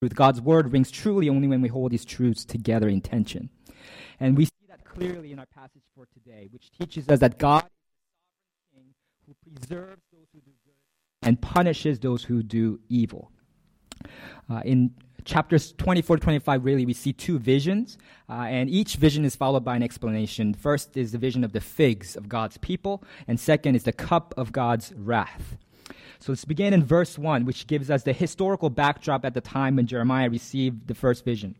truth. God's word rings truly only when we hold these truths together in tension. And we see that clearly in our passage for today, which teaches us that God is the sovereign king who preserves those who do good and punishes those who do evil. Uh, in chapters 24 to 25, really, we see two visions, uh, and each vision is followed by an explanation. First is the vision of the figs of God's people, and second is the cup of God's wrath. So let's begin in verse 1, which gives us the historical backdrop at the time when Jeremiah received the first vision.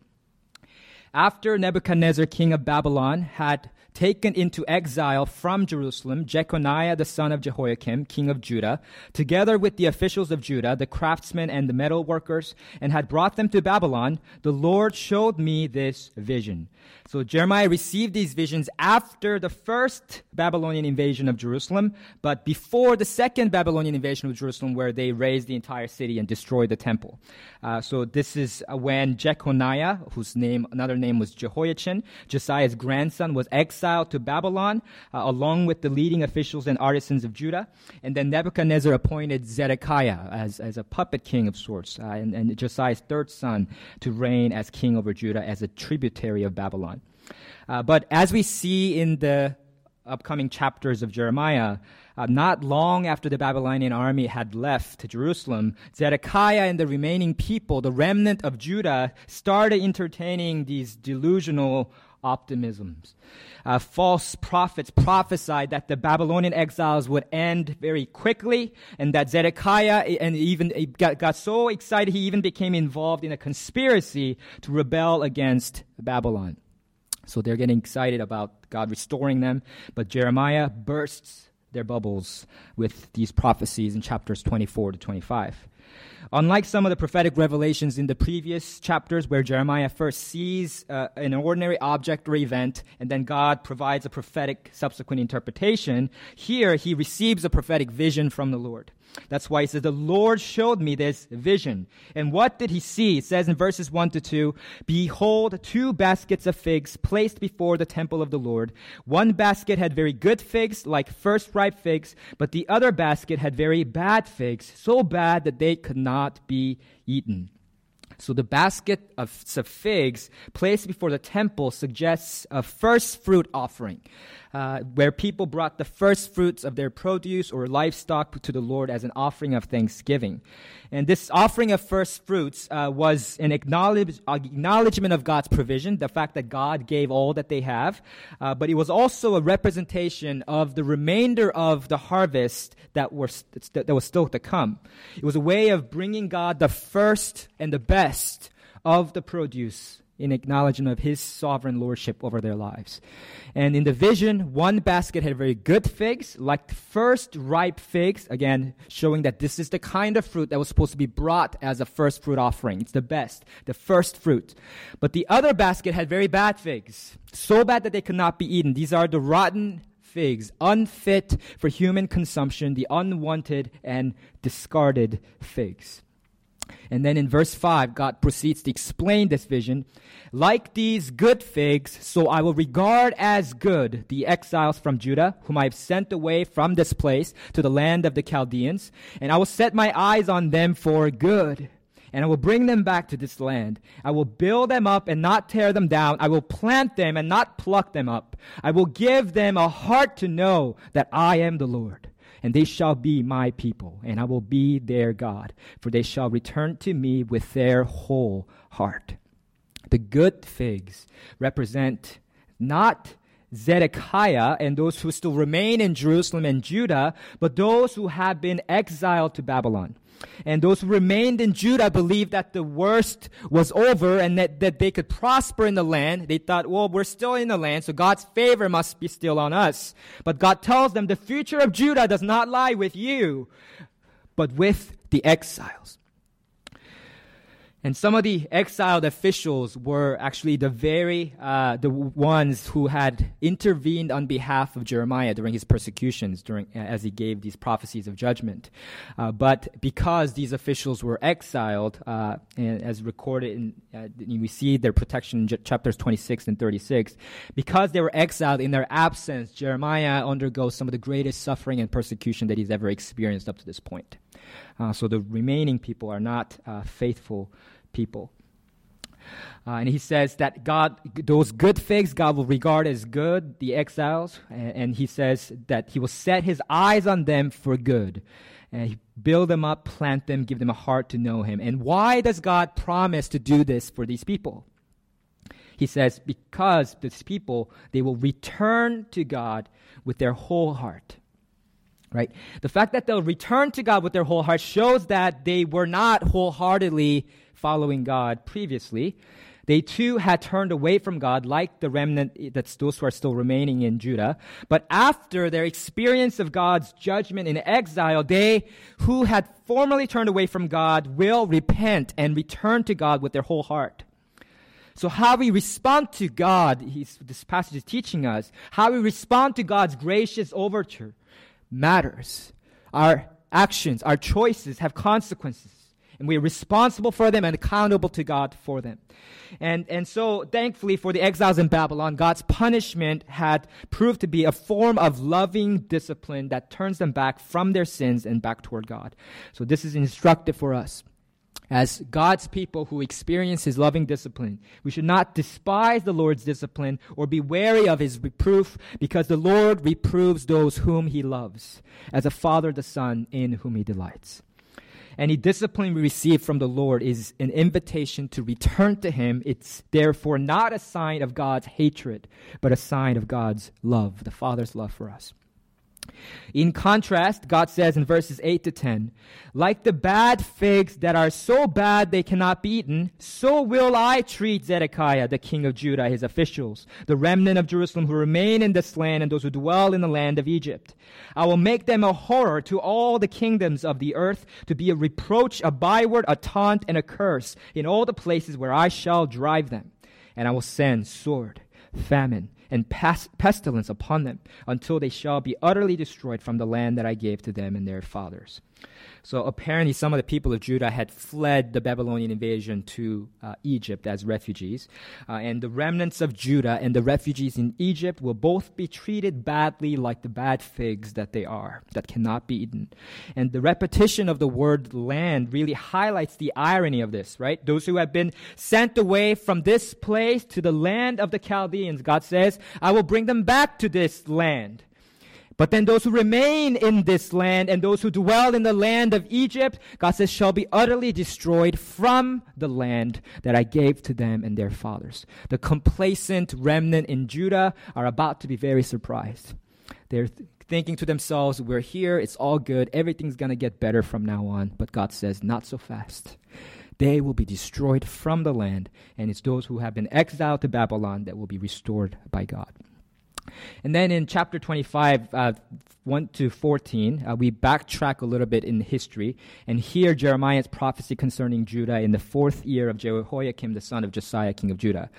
After Nebuchadnezzar, king of Babylon, had taken into exile from Jerusalem Jeconiah the son of Jehoiakim, king of Judah, together with the officials of Judah, the craftsmen and the metal workers, and had brought them to Babylon, the Lord showed me this vision. So Jeremiah received these visions after the first Babylonian invasion of Jerusalem, but before the second Babylonian invasion of Jerusalem, where they razed the entire city and destroyed the temple. Uh, so this is when Jeconiah, whose name another name was Jehoiachin, Josiah's grandson, was exiled to Babylon, uh, along with the leading officials and artisans of Judah. And then Nebuchadnezzar appointed Zedekiah as, as a puppet king of sorts, uh, and, and Josiah's third son to reign as king over Judah as a tributary of Babylon. Uh, but as we see in the upcoming chapters of Jeremiah, uh, not long after the Babylonian army had left Jerusalem, Zedekiah and the remaining people, the remnant of Judah, started entertaining these delusional optimisms. Uh, false prophets prophesied that the Babylonian exiles would end very quickly, and that Zedekiah and even got, got so excited he even became involved in a conspiracy to rebel against Babylon. So they're getting excited about God restoring them, but Jeremiah bursts their bubbles with these prophecies in chapters 24 to 25. Unlike some of the prophetic revelations in the previous chapters, where Jeremiah first sees uh, an ordinary object or event, and then God provides a prophetic subsequent interpretation, here he receives a prophetic vision from the Lord. That's why he says, The Lord showed me this vision. And what did he see? It says in verses 1 to 2 Behold, two baskets of figs placed before the temple of the Lord. One basket had very good figs, like first ripe figs, but the other basket had very bad figs, so bad that they could not be eaten. So the basket of, figs placed before the temple suggests a first fruit offering uh, where people brought the first fruits of their produce or livestock to the Lord as an offering of thanksgiving. And this offering of first fruits uh, was an acknowledge, acknowledgement of God's provision, the fact that God gave all that they have, uh, but it was also a representation of the remainder of the harvest that, were, that was still to come. It was a way of bringing God the first and the best of the produce in acknowledgement of his sovereign lordship over their lives. And in the vision, one basket had very good figs, like first ripe figs, again, showing that this is the kind of fruit that was supposed to be brought as a first fruit offering. It's the best, the first fruit. But the other basket had very bad figs, so bad that they could not be eaten. These are the rotten figs, unfit for human consumption, the unwanted and discarded figs. And then in verse 5, God proceeds to explain this vision. Like these good figs, so I will regard as good the exiles from Judah, whom I have sent away from this place to the land of the Chaldeans, and I will set my eyes on them for good. And I will bring them back to this land. I will build them up and not tear them down. I will plant them and not pluck them up. I will give them a heart to know that I am the Lord and they shall be my people, and I will be their God, for they shall return to me with their whole heart. The good figs represent not Zedekiah and those who still remain in Jerusalem and Judah, but those who have been exiled to Babylon. And those who remained in Judah believed that the worst was over and that, that they could prosper in the land. They thought, well, we're still in the land, so God's favor must be still on us. But God tells them the future of Judah does not lie with you, but with the exiles. And some of the exiled officials were actually the very uh, the ones who had intervened on behalf of Jeremiah during his persecutions, during as he gave these prophecies of judgment. Uh, but because these officials were exiled, uh, and as recorded in, uh, we see their protection in chapters 26 and 36. Because they were exiled in their absence, Jeremiah undergoes some of the greatest suffering and persecution that he's ever experienced up to this point. Uh, so the remaining people are not uh, faithful people. Uh, and he says that God, those good figs, God will regard as good, the exiles. And, and, he says that he will set his eyes on them for good. And he build them up, plant them, give them a heart to know him. And why does God promise to do this for these people? He says, because these people, they will return to God with their whole heart. Right? The fact that they'll return to God with their whole heart shows that they were not wholeheartedly following God previously. They too had turned away from God, like the remnant that's those who are still remaining in Judah. But after their experience of God's judgment in exile, they who had formerly turned away from God will repent and return to God with their whole heart. So how we respond to God, this passage is teaching us, how we respond to God's gracious overture matters. Our actions, our choices have consequences. And we are responsible for them and accountable to God for them. And, and so, thankfully, for the exiles in Babylon, God's punishment had proved to be a form of loving discipline that turns them back from their sins and back toward God. So, this is instructive for us as God's people who experience his loving discipline. We should not despise the Lord's discipline or be wary of his reproof because the Lord reproves those whom he loves, as a father the son in whom he delights. Any discipline we receive from the Lord is an invitation to return to him. It's therefore not a sign of God's hatred, but a sign of God's love, the Father's love for us. In contrast, God says in verses 8 to 10, like the bad figs that are so bad they cannot be eaten, so will I treat Zedekiah, the king of Judah, his officials, the remnant of Jerusalem who remain in this land and those who dwell in the land of Egypt. I will make them a horror to all the kingdoms of the earth, to be a reproach, a byword, a taunt, and a curse in all the places where I shall drive them. And I will send sword, famine, and pestilence upon them until they shall be utterly destroyed from the land that I gave to them and their fathers. So apparently, some of the people of Judah had fled the Babylonian invasion to uh, Egypt as refugees. Uh, and the remnants of Judah and the refugees in Egypt will both be treated badly like the bad figs that they are, that cannot be eaten. And the repetition of the word land really highlights the irony of this, right? Those who have been sent away from this place to the land of the Chaldeans, God says, I will bring them back to this land. But then those who remain in this land and those who dwell in the land of Egypt, God says, shall be utterly destroyed from the land that I gave to them and their fathers. The complacent remnant in Judah are about to be very surprised. They're th- thinking to themselves, we're here, it's all good, everything's going to get better from now on. But God says, not so fast. They will be destroyed from the land, and it's those who have been exiled to Babylon that will be restored by God. And then in chapter 25, uh, 1 to 14, uh, we backtrack a little bit in history and hear Jeremiah's prophecy concerning Judah in the fourth year of Jehoiakim, the son of Josiah, king of Judah.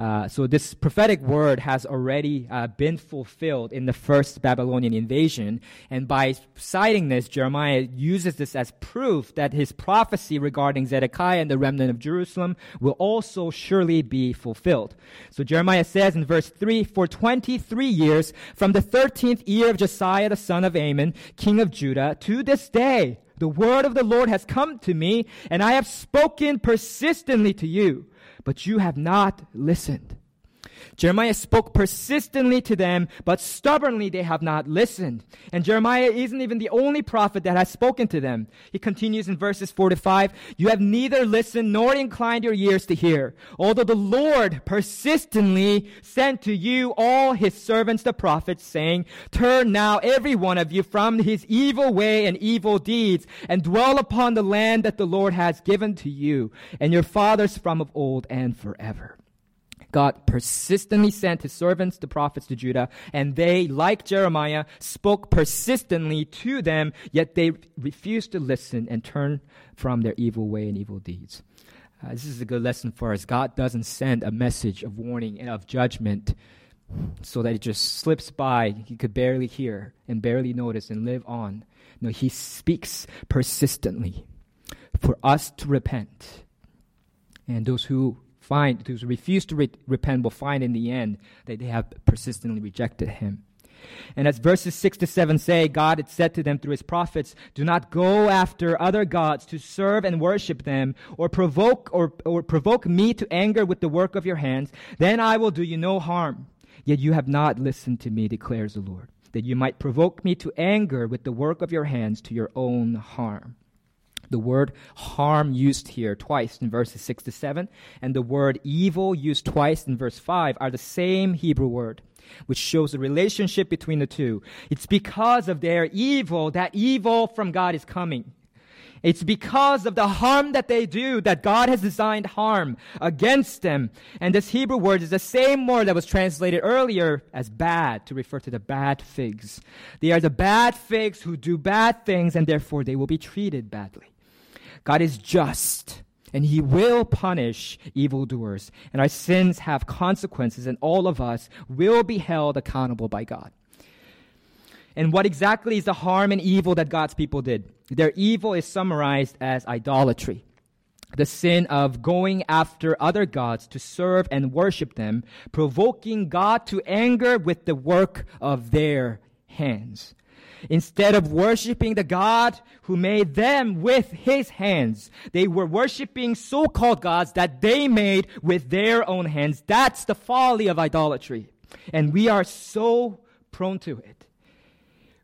Uh, so this prophetic word has already uh, been fulfilled in the first Babylonian invasion. And by citing this, Jeremiah uses this as proof that his prophecy regarding Zedekiah and the remnant of Jerusalem will also surely be fulfilled. So Jeremiah says in verse 3, For 23 years, from the 13th year of Josiah the son of Amon, king of Judah, to this day, the word of the Lord has come to me, and I have spoken persistently to you but you have not listened. Jeremiah spoke persistently to them, but stubbornly they have not listened. And Jeremiah isn't even the only prophet that has spoken to them. He continues in verses 4 to 5, You have neither listened nor inclined your ears to hear, although the Lord persistently sent to you all his servants the prophets, saying, Turn now every one of you from his evil way and evil deeds, and dwell upon the land that the Lord has given to you, and your fathers from of old and forever. God persistently sent his servants, the prophets, to Judah, and they, like Jeremiah, spoke persistently to them, yet they refused to listen and turn from their evil way and evil deeds. Uh, this is a good lesson for us. God doesn't send a message of warning and of judgment so that it just slips by. He could barely hear and barely notice and live on. No, He speaks persistently for us to repent. And those who find, who refuse to re- repent will find in the end that they have persistently rejected him. And as verses 6 to 7 say, God had said to them through his prophets, Do not go after other gods to serve and worship them, or provoke, or, or provoke me to anger with the work of your hands. Then I will do you no harm. Yet you have not listened to me, declares the Lord, that you might provoke me to anger with the work of your hands to your own harm. The word harm used here twice in verses 6 to 7, and the word evil used twice in verse 5 are the same Hebrew word, which shows the relationship between the two. It's because of their evil that evil from God is coming. It's because of the harm that they do that God has designed harm against them. And this Hebrew word is the same word that was translated earlier as bad to refer to the bad figs. They are the bad figs who do bad things and therefore they will be treated badly. God is just and he will punish evildoers. And our sins have consequences, and all of us will be held accountable by God. And what exactly is the harm and evil that God's people did? Their evil is summarized as idolatry. The sin of going after other gods to serve and worship them, provoking God to anger with the work of their hands. Instead of worshiping the God who made them with his hands, they were worshiping so called gods that they made with their own hands. That's the folly of idolatry. And we are so prone to it.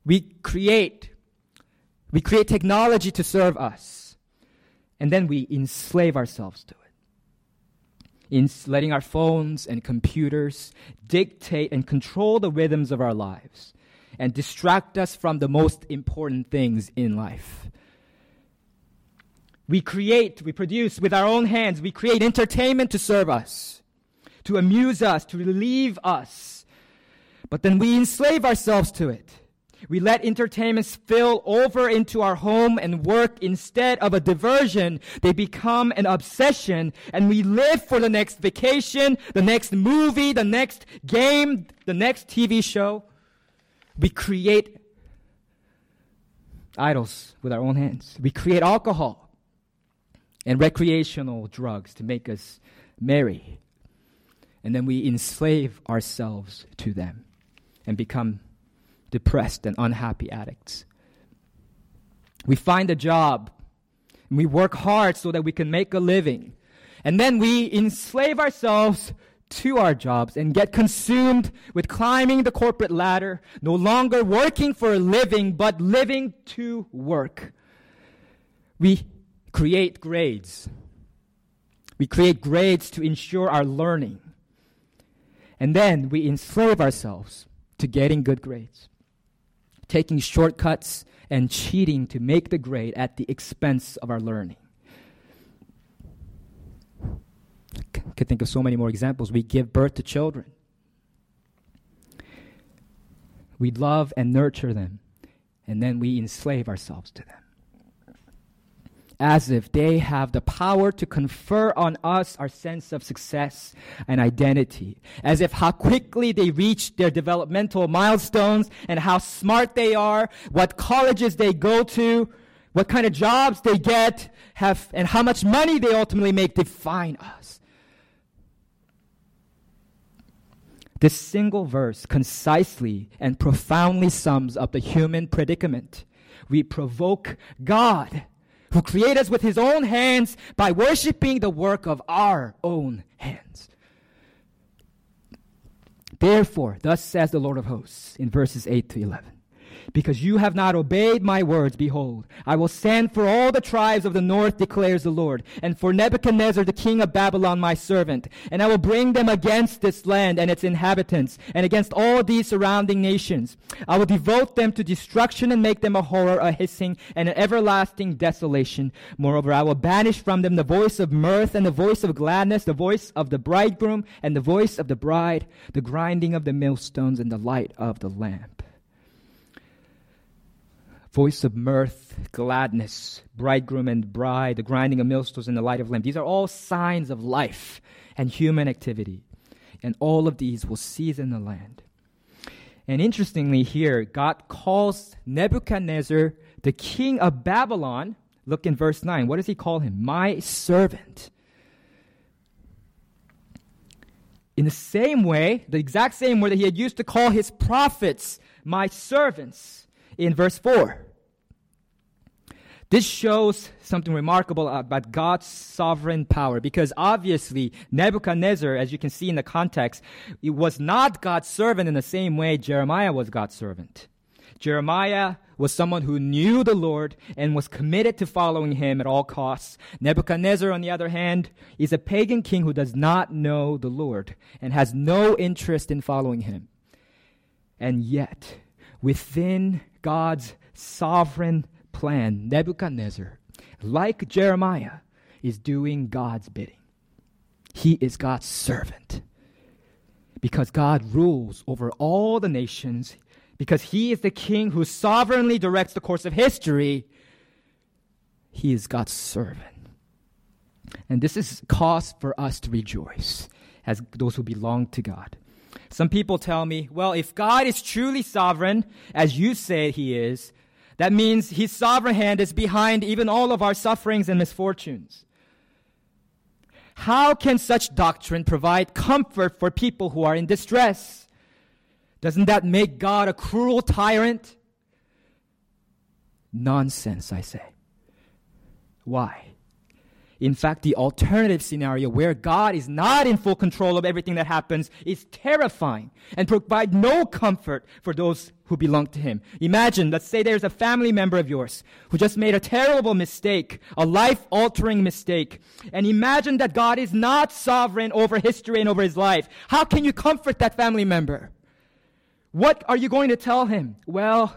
We create, we create technology to serve us, and then we enslave ourselves to it. In letting our phones and computers dictate and control the rhythms of our lives and distract us from the most important things in life. We create, we produce with our own hands, we create entertainment to serve us, to amuse us, to relieve us. But then we enslave ourselves to it. We let entertainment spill over into our home and work instead of a diversion. They become an obsession and we live for the next vacation, the next movie, the next game, the next TV show. We create idols with our own hands. We create alcohol and recreational drugs to make us merry. And then we enslave ourselves to them and become depressed and unhappy addicts. We find a job and we work hard so that we can make a living. And then we enslave ourselves to our jobs and get consumed with climbing the corporate ladder, no longer working for a living, but living to work. We create grades. We create grades to ensure our learning. And then we enslave ourselves to getting good grades, taking shortcuts and cheating to make the grade at the expense of our learning. Could think of so many more examples. We give birth to children. We love and nurture them, and then we enslave ourselves to them. As if they have the power to confer on us our sense of success and identity. As if how quickly they reach their developmental milestones and how smart they are, what colleges they go to, what kind of jobs they get, have, and how much money they ultimately make define us. This single verse concisely and profoundly sums up the human predicament. We provoke God, who created us with his own hands, by worshiping the work of our own hands. Therefore, thus says the Lord of hosts in verses 8 to 11 because you have not obeyed my words, behold, I will send for all the tribes of the north, declares the Lord, and for Nebuchadnezzar, the king of Babylon, my servant. And I will bring them against this land and its inhabitants, and against all these surrounding nations. I will devote them to destruction and make them a horror, a hissing, and an everlasting desolation. Moreover, I will banish from them the voice of mirth and the voice of gladness, the voice of the bridegroom and the voice of the bride, the grinding of the millstones and the light of the lamp voice of mirth, gladness, bridegroom and bride, the grinding of millstones, and the light of lamp. These are all signs of life and human activity. And all of these will season the land. And interestingly, here, God calls Nebuchadnezzar the king of Babylon. Look in verse 9. What does he call him? My servant. In the same way, the exact same way that he had used to call his prophets my servants in verse 4. This shows something remarkable about God's sovereign power because obviously Nebuchadnezzar, as you can see in the context, it was not God's servant in the same way Jeremiah was God's servant. Jeremiah was someone who knew the Lord and was committed to following him at all costs. Nebuchadnezzar, on the other hand, is a pagan king who does not know the Lord and has no interest in following him. And yet, within God's sovereign plan, Nebuchadnezzar, like Jeremiah, is doing God's bidding. He is God's servant. Because God rules over all the nations, because he is the king who sovereignly directs the course of history, he is God's servant. And this is cause for us to rejoice as those who belong to God. Some people tell me, well, if God is truly sovereign, as you say he is, that means his sovereign hand is behind even all of our sufferings and misfortunes. How can such doctrine provide comfort for people who are in distress? Doesn't that make God a cruel tyrant? Nonsense, I say. Why? In fact, the alternative scenario where God is not in full control of everything that happens is terrifying and provide no comfort for those who belong to Him. Imagine, let's say there's a family member of yours who just made a terrible mistake, a life altering mistake. And imagine that God is not sovereign over history and over his life. How can you comfort that family member? What are you going to tell him? Well,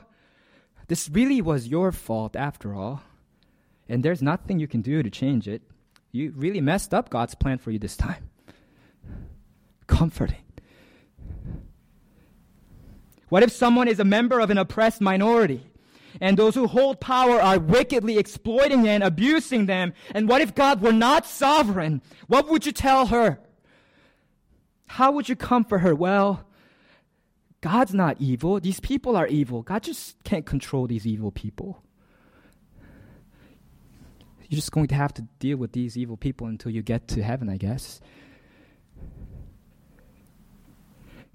this really was your fault after all, and there's nothing you can do to change it. You really messed up God's plan for you this time. Comforting. What if someone is a member of an oppressed minority? And those who hold power are wickedly exploiting and abusing them. And what if God were not sovereign? What would you tell her? How would you comfort her? Well, God's not evil. These people are evil. God just can't control these evil people. You're just going to have to deal with these evil people until you get to heaven, I guess.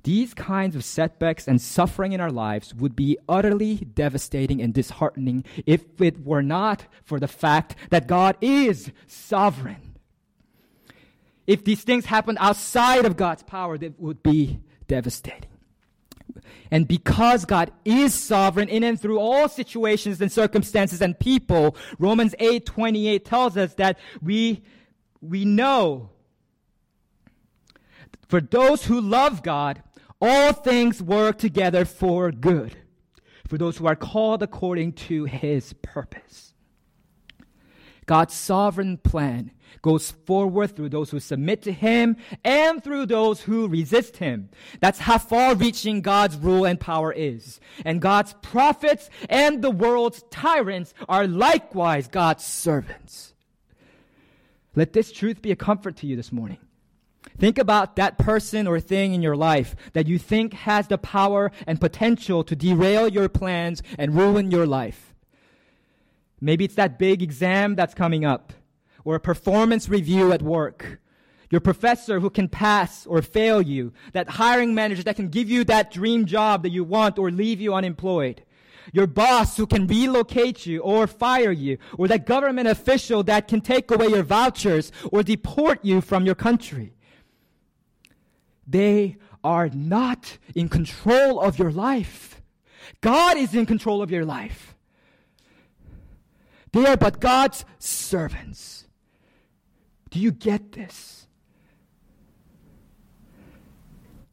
These kinds of setbacks and suffering in our lives would be utterly devastating and disheartening if it were not for the fact that God is sovereign. If these things happened outside of God's power, it would be devastating. And because God is sovereign in and through all situations and circumstances and people, Romans 8 28 tells us that we, we know for those who love God, all things work together for good, for those who are called according to his purpose. God's sovereign plan goes forward through those who submit to him and through those who resist him. That's how far reaching God's rule and power is. And God's prophets and the world's tyrants are likewise God's servants. Let this truth be a comfort to you this morning. Think about that person or thing in your life that you think has the power and potential to derail your plans and ruin your life. Maybe it's that big exam that's coming up or a performance review at work. Your professor who can pass or fail you. That hiring manager that can give you that dream job that you want or leave you unemployed. Your boss who can relocate you or fire you. Or that government official that can take away your vouchers or deport you from your country. They are not in control of your life. God is in control of your life. They are but God's servants. Do you get this?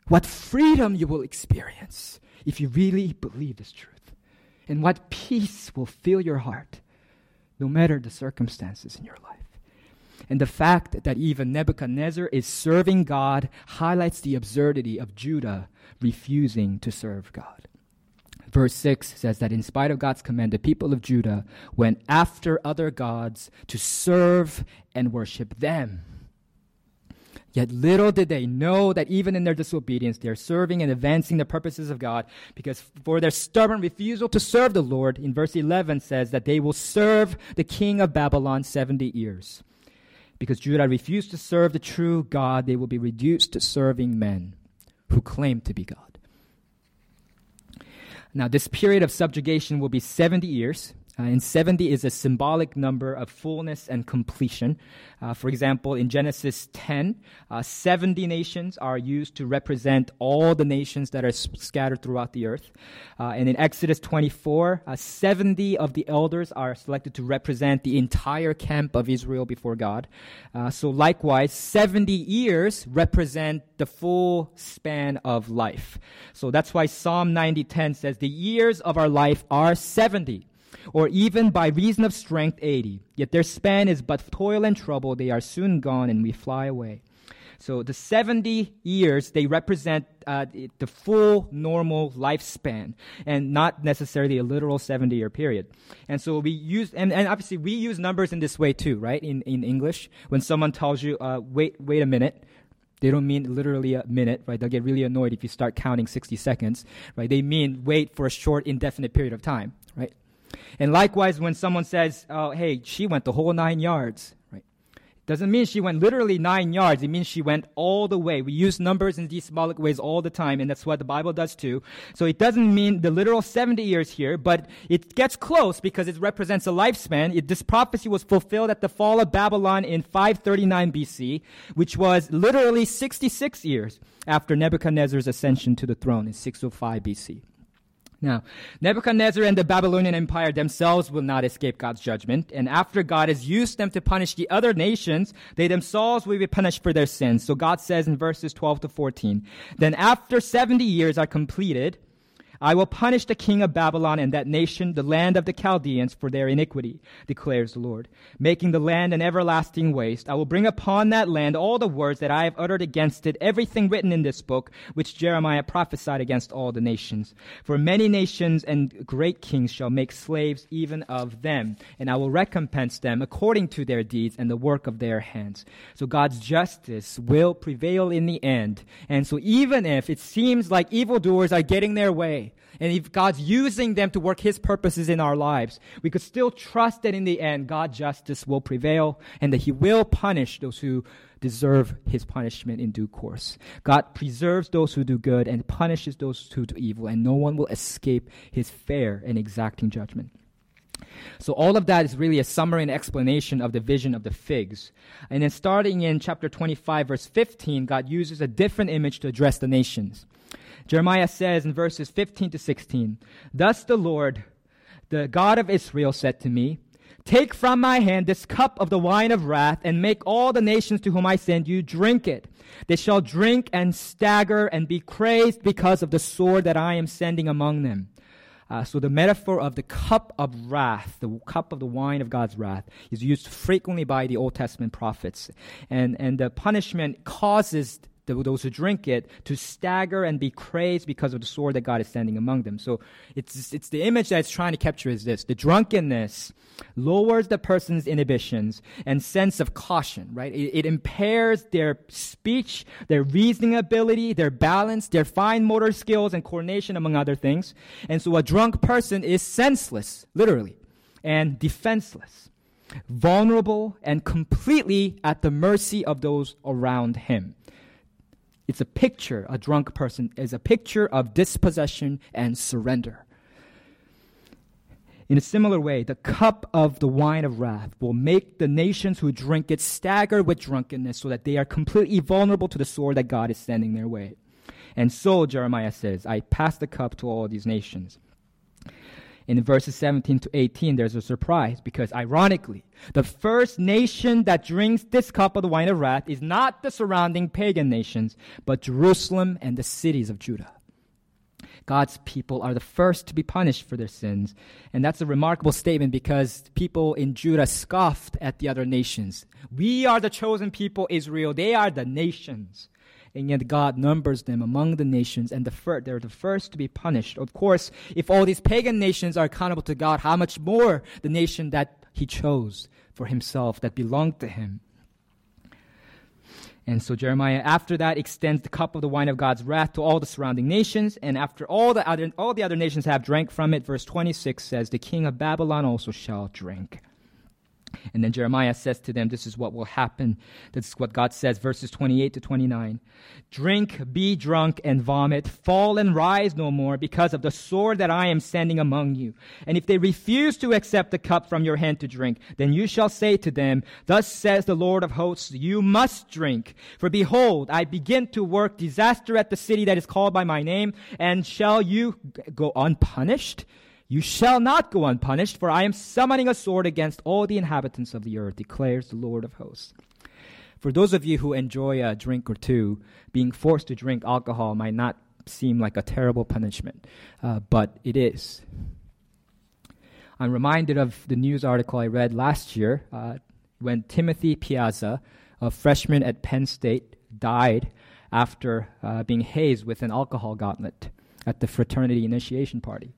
What freedom you will experience if you really believe this truth. And what peace will fill your heart no matter the circumstances in your life. And the fact that even Nebuchadnezzar is serving God highlights the absurdity of Judah refusing to serve God. Verse 6 says that in spite of God's command, the people of Judah went after other gods to serve and worship them. Yet little did they know that even in their disobedience, they are serving and advancing the purposes of God, because for their stubborn refusal to serve the Lord, in verse 11 says that they will serve the king of Babylon 70 years. Because Judah refused to serve the true God, they will be reduced to serving men who claim to be God. Now, this period of subjugation will be 70 years. Uh, and 70 is a symbolic number of fullness and completion. Uh, for example, in Genesis 10, uh, 70 nations are used to represent all the nations that are scattered throughout the earth. Uh, and in Exodus 24, uh, 70 of the elders are selected to represent the entire camp of Israel before God. Uh, so likewise, 70 years represent the full span of life. So that's why Psalm 90:10 says, "The years of our life are 70." Or even by reason of strength 80. Yet their span is but toil and trouble. They are soon gone, and we fly away. So the 70 years, they represent uh, the full normal lifespan and not necessarily a literal 70 year period. And so we use, and, and obviously we use numbers in this way too, right? In, in English, when someone tells you, uh, wait, wait a minute, they don't mean literally a minute, right? They'll get really annoyed if you start counting 60 seconds, right? They mean wait for a short, indefinite period of time, right? And likewise, when someone says, oh, hey, she went the whole nine yards, right? Doesn't mean she went literally nine yards. It means she went all the way. We use numbers in these symbolic ways all the time, and that's what the Bible does too. So it doesn't mean the literal 70 years here, but it gets close because it represents a lifespan. It, this prophecy was fulfilled at the fall of Babylon in 539 BC, which was literally 66 years after Nebuchadnezzar's ascension to the throne in 605 BC. Now, Nebuchadnezzar and the Babylonian Empire themselves will not escape God's judgment, and after God has used them to punish the other nations, they themselves will be punished for their sins. So God says in verses 12 to 14, Then after 70 years are completed, I will punish the king of Babylon and that nation, the land of the Chaldeans, for their iniquity, declares the Lord, making the land an everlasting waste. I will bring upon that land all the words that I have uttered against it, everything written in this book, which Jeremiah prophesied against all the nations. For many nations and great kings shall make slaves even of them, and I will recompense them according to their deeds and the work of their hands. So God's justice will prevail in the end. And so even if it seems like evildoers are getting their way, and if God's using them to work His purposes in our lives, we could still trust that in the end, God's justice will prevail and that He will punish those who deserve His punishment in due course. God preserves those who do good and punishes those who do evil, and no one will escape His fair and exacting judgment. So all of that is really a summary and explanation of the vision of the figs. And then starting in chapter 25 verse 15, God uses a different image to address the nations. Jeremiah says in verses 15 to 16, Thus the Lord, the God of Israel, said to me, Take from my hand this cup of the wine of wrath, and make all the nations to whom I send you drink it. They shall drink and stagger and be crazed because of the sword that I am sending among them. Uh, so the metaphor of the cup of wrath, the cup of the wine of God's wrath, is used frequently by the Old Testament prophets, and and the punishment causes those who drink it to stagger and be crazed because of the sword that God is sending among them. So it's, it's the image that it's trying to capture is this. The drunkenness lowers the person's inhibitions and sense of caution, right? It, it impairs their speech, their reasoning ability, their balance, their fine motor skills and coordination, among other things. And so a drunk person is senseless, literally, and defenseless vulnerable and completely at the mercy of those around him. It's a picture, a drunk person is a picture of dispossession and surrender. In a similar way, the cup of the wine of wrath will make the nations who drink it stagger with drunkenness so that they are completely vulnerable to the sword that God is sending their way. And so, Jeremiah says, I pass the cup to all these nations in verses 17 to 18, there's a surprise because ironically, the first nation that drinks this cup of the wine of wrath is not the surrounding pagan nations, but Jerusalem and the cities of Judah. God's people are the first to be punished for their sins. And that's a remarkable statement because people in Judah scoffed at the other nations. We are the chosen people, Israel. They are the nations and yet God numbers them among the nations, and the fir- they're the first to be punished. Of course, if all these pagan nations are accountable to God, how much more the nation that He chose for Himself, that belonged to Him. And so Jeremiah, after that, extends the cup of the wine of God's wrath to all the surrounding nations. And after all the other, all the other nations have drank from it, verse 26 says, The king of Babylon also shall drink. And then Jeremiah says to them, This is what will happen. This is what God says, verses 28 to 29. Drink, be drunk, and vomit, fall and rise no more, because of the sword that I am sending among you. And if they refuse to accept the cup from your hand to drink, then you shall say to them, Thus says the Lord of hosts, You must drink. For behold, I begin to work disaster at the city that is called by my name, and shall you go unpunished? You shall not go unpunished, for I am summoning a sword against all the inhabitants of the earth, declares the Lord of hosts. For those of you who enjoy a drink or two, being forced to drink alcohol might not seem like a terrible punishment, uh, but it is. I'm reminded of the news article I read last year uh, when Timothy Piazza, a freshman at Penn State, died after uh, being hazed with an alcohol gauntlet at the fraternity initiation party.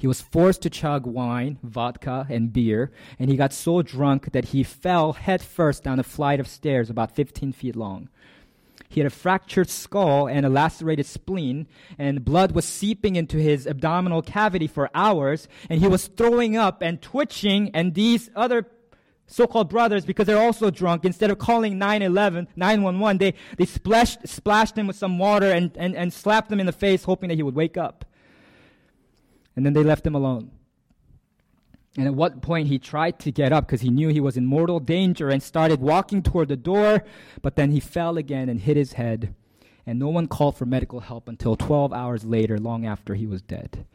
He was forced to chug wine, vodka, and beer, and he got so drunk that he fell headfirst down a flight of stairs about 15 feet long. He had a fractured skull and a lacerated spleen, and blood was seeping into his abdominal cavity for hours, and he was throwing up and twitching, and these other so-called brothers, because they're also drunk, instead of calling 911, 911, they, they splashed, splashed him with some water and, and, and slapped him in the face, hoping that he would wake up. And then they left him alone. And at what point he tried to get up because he knew he was in mortal danger and started walking toward the door, but then he fell again and hit his head. And no one called for medical help until 12 hours later, long after he was dead.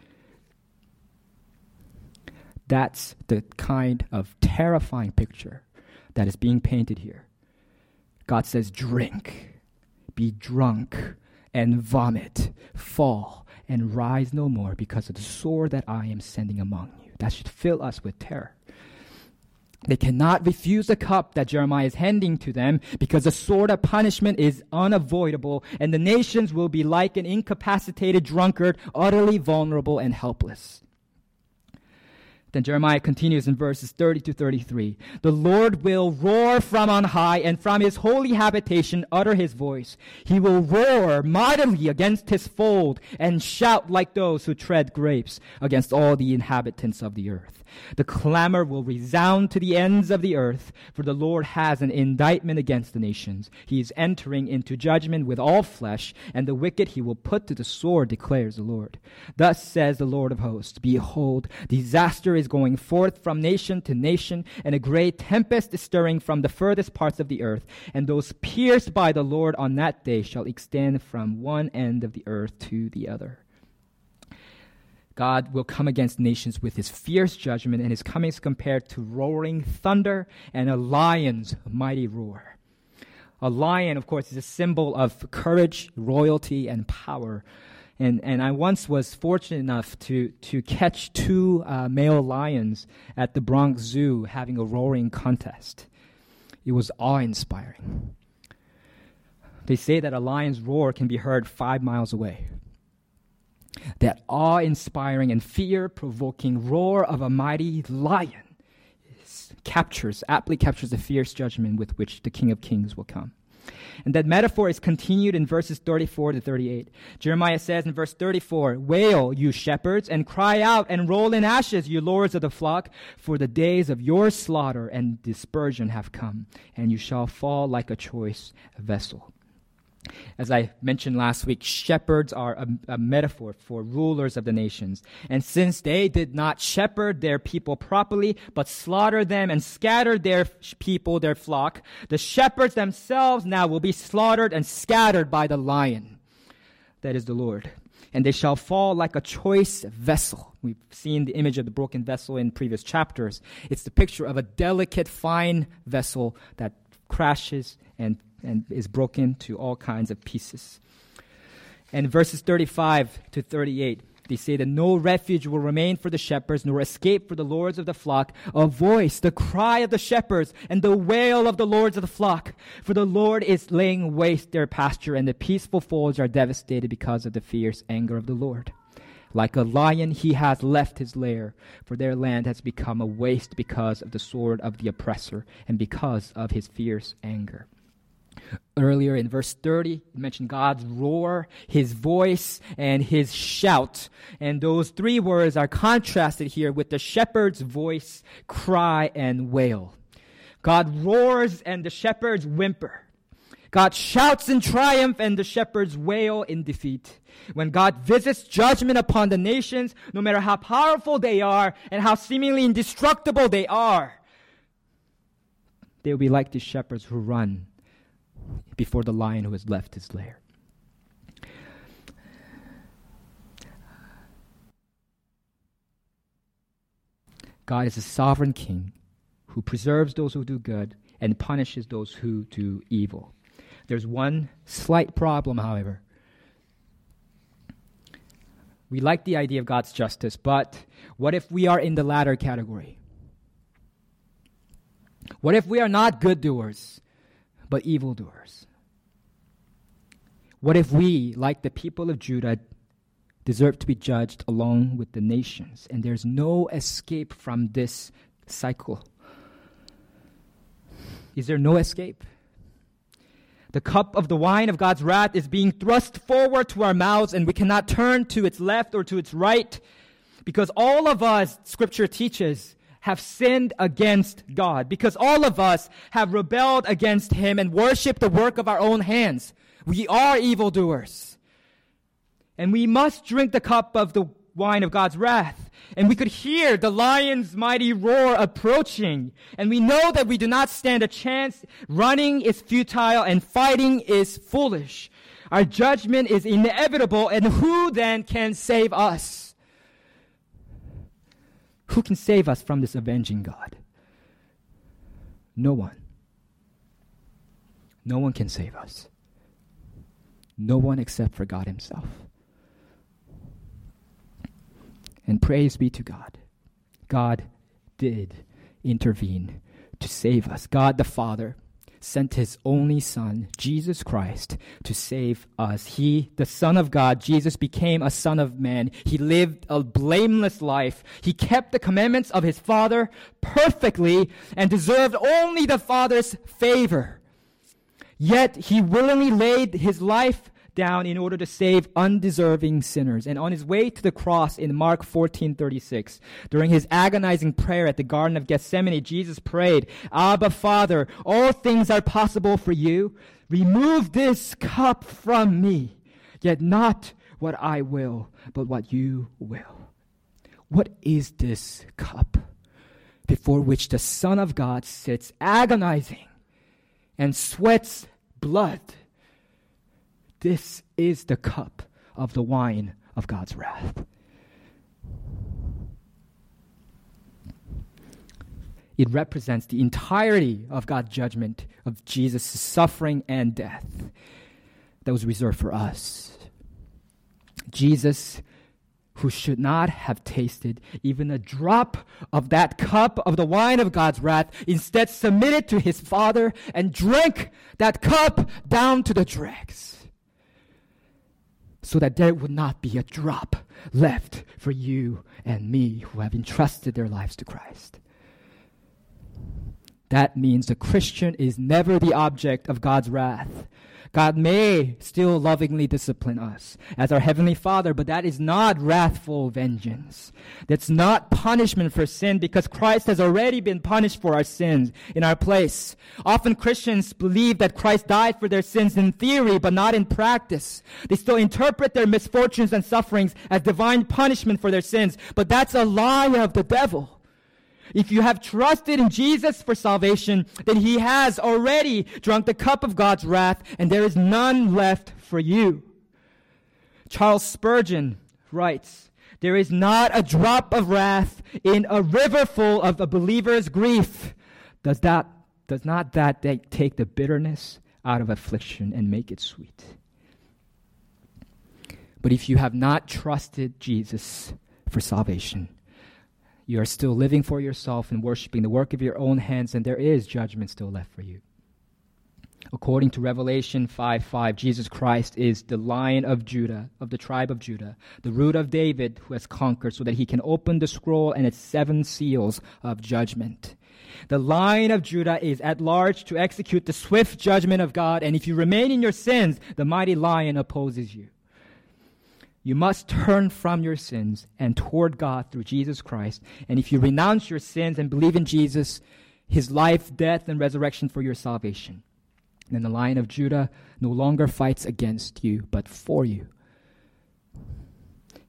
That's the kind of terrifying picture that is being painted here. God says, Drink, be drunk, and vomit, fall, and rise no more because of the sword that I am sending among you. That should fill us with terror. They cannot refuse the cup that Jeremiah is handing to them because the sword of punishment is unavoidable, and the nations will be like an incapacitated drunkard, utterly vulnerable and helpless. Then Jeremiah continues in verses 30 to 33. The Lord will roar from on high and from his holy habitation utter his voice. He will roar mightily against his fold and shout like those who tread grapes against all the inhabitants of the earth. The clamor will resound to the ends of the earth, for the Lord has an indictment against the nations. He is entering into judgment with all flesh, and the wicked he will put to the sword, declares the Lord. Thus says the Lord of hosts Behold, disaster is going forth from nation to nation, and a great tempest is stirring from the furthest parts of the earth, and those pierced by the Lord on that day shall extend from one end of the earth to the other. God will come against nations with his fierce judgment, and his coming is compared to roaring thunder and a lion's mighty roar. A lion, of course, is a symbol of courage, royalty, and power. And, and I once was fortunate enough to, to catch two uh, male lions at the Bronx Zoo having a roaring contest. It was awe inspiring. They say that a lion's roar can be heard five miles away that awe inspiring and fear provoking roar of a mighty lion captures, aptly captures the fierce judgment with which the King of Kings will come. And that metaphor is continued in verses 34 to 38. Jeremiah says in verse 34, Wail, you shepherds, and cry out and roll in ashes, you lords of the flock, for the days of your slaughter and dispersion have come, and you shall fall like a choice vessel. As I mentioned last week, shepherds are a, a, metaphor for rulers of the nations. And since they did not shepherd their people properly, but slaughtered them and scattered their people, their flock, the shepherds themselves now will be slaughtered and scattered by the lion. That is the Lord. And they shall fall like a choice vessel. We've seen the image of the broken vessel in previous chapters. It's the picture of a delicate, fine vessel that crashes and and is broken to all kinds of pieces. And verses 35 to 38, they say that no refuge will remain for the shepherds, nor escape for the lords of the flock. A voice, the cry of the shepherds, and the wail of the lords of the flock. For the Lord is laying waste their pasture, and the peaceful folds are devastated because of the fierce anger of the Lord. Like a lion, he has left his lair, for their land has become a waste because of the sword of the oppressor, and because of his fierce anger. Earlier in verse 30, it mentioned God's roar, his voice, and his shout. And those three words are contrasted here with the shepherd's voice, cry, and wail. God roars and the shepherds whimper. God shouts in triumph and the shepherds wail in defeat. When God visits judgment upon the nations, no matter how powerful they are and how seemingly indestructible they are, they will be like the shepherds who run before the lion who has left his lair. God is a sovereign king who preserves those who do good and punishes those who do evil. There's one slight problem, however. We like the idea of God's justice, but what if we are in the latter category? What if we are not good doers, but evildoers? What if we, like the people of Judah, deserve to be judged along with the nations, and there's no escape from this cycle? Is there no escape? The cup of the wine of God's wrath is being thrust forward to our mouths, and we cannot turn to its left or to its right because all of us, Scripture teaches, have sinned against God. Because all of us have rebelled against Him and worshiped the work of our own hands. We are evildoers. And we must drink the cup of the wine of God's wrath. And we could hear the lion's mighty roar approaching. And we know that we do not stand a chance. Running is futile and fighting is foolish. Our judgment is inevitable. And who then can save us? Who can save us from this avenging God? No one. No one can save us. No one except for God Himself. And praise be to God. God did intervene to save us. God the Father sent his only Son, Jesus Christ, to save us. He, the Son of God, Jesus, became a Son of Man. He lived a blameless life. He kept the commandments of his Father perfectly and deserved only the Father's favor. Yet he willingly laid his life down in order to save undeserving sinners. And on his way to the cross in Mark 14:36, during his agonizing prayer at the Garden of Gethsemane, Jesus prayed, "Abba, Father, all things are possible for you. Remove this cup from me, yet not what I will, but what you will." What is this cup before which the Son of God sits agonizing and sweats blood? This is the cup of the wine of God's wrath. It represents the entirety of God's judgment of Jesus' suffering and death that was reserved for us. Jesus, who should not have tasted even a drop of that cup of the wine of God's wrath, instead submitted to his Father and drank that cup down to the dregs so that there would not be a drop left for you and me who have entrusted their lives to Christ. That means the Christian is never the object of God's wrath. God may still lovingly discipline us as our Heavenly Father, but that is not wrathful vengeance. That's not punishment for sin because Christ has already been punished for our sins in our place. Often Christians believe that Christ died for their sins in theory, but not in practice. They still interpret their misfortunes and sufferings as divine punishment for their sins, but that's a lie of the devil. If you have trusted in Jesus for salvation, then he has already drunk the cup of God's wrath, and there is none left for you. Charles Spurgeon writes, There is not a drop of wrath in a river full of a believer's grief. Does that does not that take the bitterness out of affliction and make it sweet? But if you have not trusted Jesus for salvation, you are still living for yourself and worshiping the work of your own hands, and there is judgment still left for you. According to Revelation 5 5, Jesus Christ is the lion of Judah, of the tribe of Judah, the root of David who has conquered, so that he can open the scroll and its seven seals of judgment. The Lion of Judah is at large to execute the swift judgment of God, and if you remain in your sins, the mighty lion opposes you. You must turn from your sins and toward God through Jesus Christ. And if you renounce your sins and believe in Jesus, his life, death, and resurrection for your salvation, then the Lion of Judah no longer fights against you, but for you.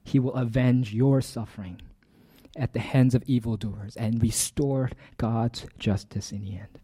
He will avenge your suffering at the hands of evildoers and restore God's justice in the end.